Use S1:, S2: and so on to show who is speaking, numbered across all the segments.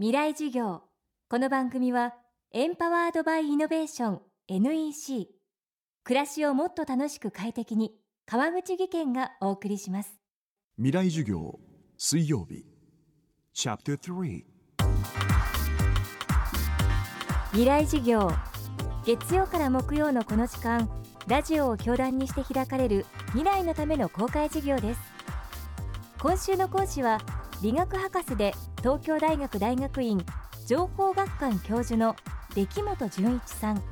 S1: 未来授業。この番組はエンパワードバイイノベーション NEC 暮らしをもっと楽しく快適に川口義賢がお送りします。
S2: 未来授業水曜日。チャプター3
S1: 未来授業。月曜から木曜のこの時間ラジオを教壇にして開かれる未来のための公開授業です。今週の講師は理学博士で東京大学大学院情報学館教授の出来本純一さん。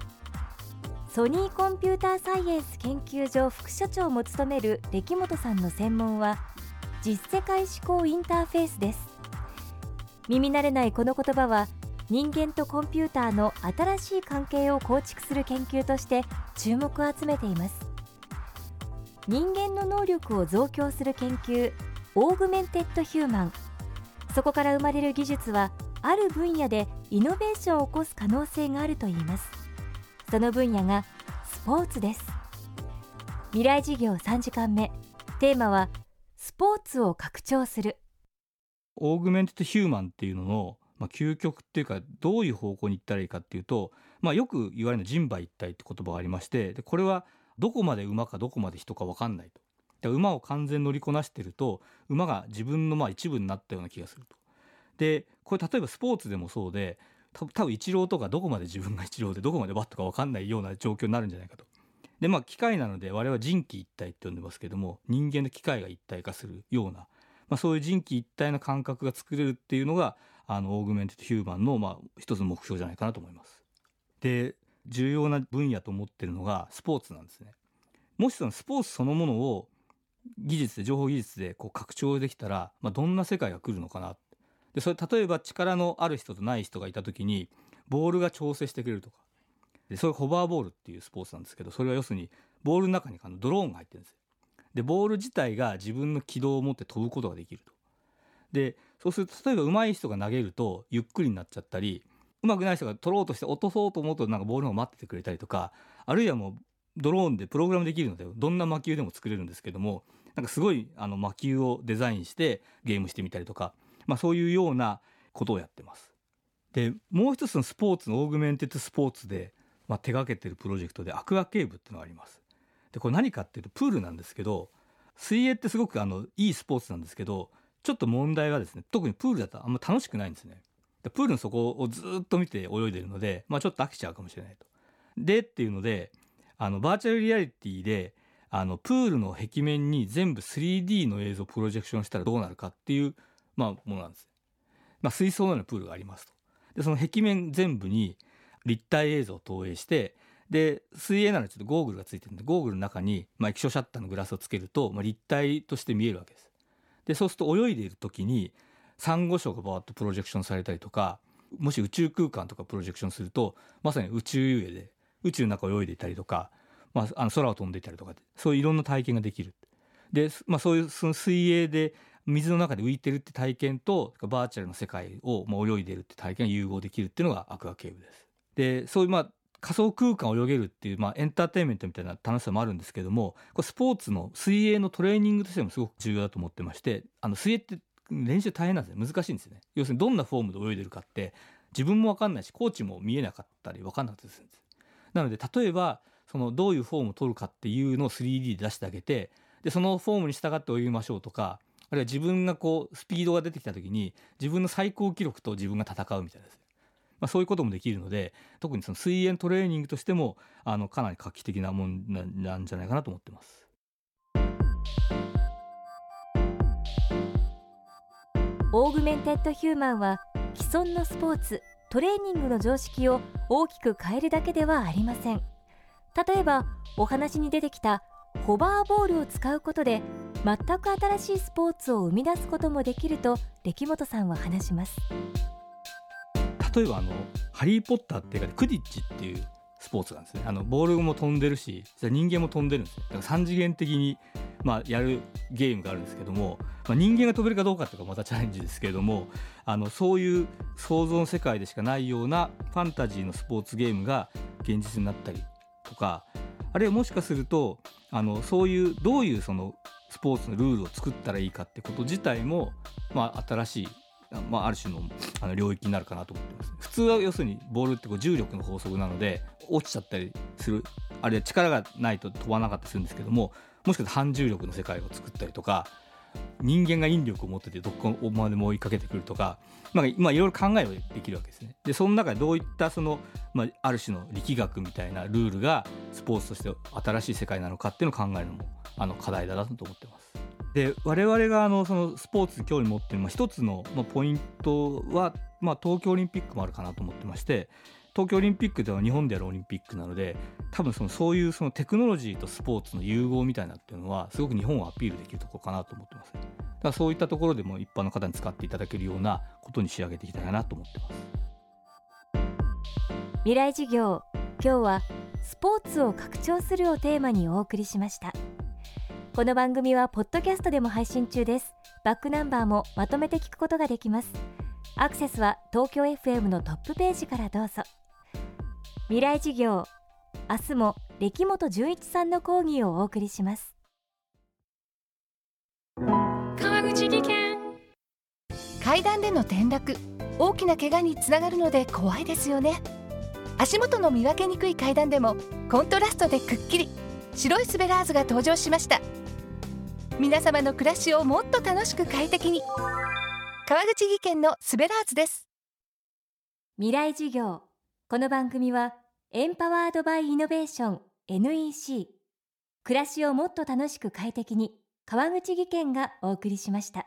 S1: ソニーコンピューターサイエンス研究所副所長も務める出来本さんの専門は実世界思考インターフェースです。耳慣れないこの言葉は人間とコンピューターの新しい関係を構築する研究として注目を集めています。人間の能力を増強する研究 augmented human。そこから生まれる技術はある分野でイノベーションを起こす可能性があるといいます。その分野がスポーツです。未来授業3時間目。テーマはスポーツを拡張する。
S3: augmented human っていうのの、まあ、究極っていうかどういう方向に行ったらいいかっていうと、まあ、よく言われるの人馬一体って言葉がありましてでこれはどこまで馬かどこまで人か分かんないと。で馬を完全乗りこなしてると馬が自分のまあ一部になったような気がすると。でこれ例えばスポーツでもそうで多分イチローとかどこまで自分がイチローでどこまでバットか分かんないような状況になるんじゃないかと。でまあ機械なので我々は人機一体って呼んでますけども人間と機械が一体化するような、まあ、そういう人機一体の感覚が作れるっていうのがあのオーグメンテッドヒューマンのまあ一つの目標じゃないかなと思います。で重要な分野と思ってるのがスポーツなんですね。もしそのスポーツそのものを技術で情報技術でこう拡張できたら、まあ、どんな世界が来るのかなっでそれ例えば力のある人とない人がいた時にボールが調整してくれるとかでそれホバーボールっていうスポーツなんですけどそれは要するにボールの中にあのドローンが入ってるんですよ。でボール自体が自分の軌道を持って飛ぶことができると。でそうすると例えば上手い人が投げるとゆっくりになっちゃったり上手くない人が取ろうとして落とそうと思うとなんかボールが待っててくれたりとかあるいはもうドローンでプログラムできるのでどんな魔球でも作れるんですけどもなんかすごいあの魔球をデザインしてゲームしてみたりとか、まあ、そういうようなことをやってます。でもう一つのスポーツの augmented sports で、まあ、手がけてるプロジェクトで AquaCAVE っていうのがあります。でこれ何かっていうとプールなんですけど水泳ってすごくあのいいスポーツなんですけどちょっと問題はですね特にプールだとあんま楽しくないんですね。でプールの底をずっと見て泳いでるので、まあ、ちょっと飽きちゃうかもしれないと。でっていうのであのバーチャルリアリティであのプールの壁面に全部 3D の映像をプロジェクションしたらどうなるかっていう、まあ、ものなんです。まあ、水槽のようなプールがありますと。でその壁面全部に立体映像を投影してで水泳なのでちょっとゴーグルがついてるんでゴーグルの中に、まあ、液晶シャッターのグラスをつけると、まあ、立体として見えるわけです。でそうすると泳いでいる時にサンゴ礁がバーッとプロジェクションされたりとかもし宇宙空間とかプロジェクションするとまさに宇宙遊泳で宇宙の中を泳いでいたりとかまあ、あの空を飛んでいたりとかそういういろんな体験ができる。で、まあ、そういうその水泳で水の中で浮いてるって体験とバーチャルの世界をまあ泳いでるって体験が融合できるっていうのがアクアケーブです。でそういうまあ仮想空間を泳げるっていう、まあ、エンターテインメントみたいな楽しさもあるんですけどもこれスポーツの水泳のトレーニングとしてもすごく重要だと思ってましてあの水泳って練習大変なんですね。難しいんですね。要するにどんなフォームで泳いでるかって自分も分かんないしコーチも見えなかったり分かんなかったりするんです。なので例えばそのどういうフォームを取るかっていうのを 3D で出してあげてでそのフォームに従って泳ぎましょうとかあるいは自分がこうスピードが出てきた時に自分の最高記録と自分が戦うみたいなです、まあ、そういうこともできるので特にその水泳トレーニングとしてもあのかなり画期的なもんなんじゃないかなと思ってます。
S1: オーグメンテッドヒューマンは既存のスポーツトレーニングの常識を大きく変えるだけではありません。例えばお話に出てきたホバーボールを使うことで全く新しいスポーツを生み出すこともできると出来本さんは話します。
S3: 例えばあの「ハリー・ポッター」っていうかクディッチっていうスポーツなんですね。あのボールも飛んでるし人間も飛んでるんですよ。だから3次元的に、まあ、やるゲームがあるんですけども、まあ、人間が飛べるかどうかっていうかまたチャレンジですけれどもあのそういう想像の世界でしかないようなファンタジーのスポーツゲームが現実になったりとかあるいはもしかするとあのそういうどういうそのスポーツのルールを作ったらいいかってこと自体も、まあ、新しいまあ、ある種のあの領域になるかなと思ってます普通は要するにボールってこう重力の法則なので落ちちゃったりするあれ力がないと飛ばなかったりするんですけどももしかして反重力の世界を作ったりとか人間が引力を持っててどこまでも追いかけてくるとか、まあ、まあ、いろいろ考えはできるわけですね。でその中でどういったその、まあ、ある種の力学みたいなルールがスポーツとして新しい世界なのかっていうのを考えるのもあの課題だなと思ってます。で我々があのそのスポーツに興味持っている、まあ、一つの、まあ、ポイントは、まあ、東京オリンピックもあるかなと思ってまして東京オリンピックでは日本でやるオリンピックなので多分そのそういうそのテクノロジーとスポーツの融合みたいなっていうのはすごく日本をアピールできるところかなと思ってます、ね、だからそういったところでも一般の方に使っていただけるようなことに仕上げていきたいなと思ってます。
S1: 未来事業。今日はスポーツを拡張するをテーマにお送りしましたこの番組はポッドキャストでも配信中です。バックナンバーもまとめて聞くことができます。アクセスは東京 FM のトップページからどうぞ。未来事業明日も歴本純一さんの講義をお送りします。
S4: 川口技研。階段での転落。大きな怪我につながるので怖いですよね。足元の見分けにくい階段でもコントラストでくっきり。白いスベラーズが登場しました皆様の暮らしをもっと楽しく快適に。川口技研のスベラーズです。
S1: 未来授業。この番組はエンパワードバイイノベーション NEC 暮らしをもっと楽しく快適に川口技研がお送りしました。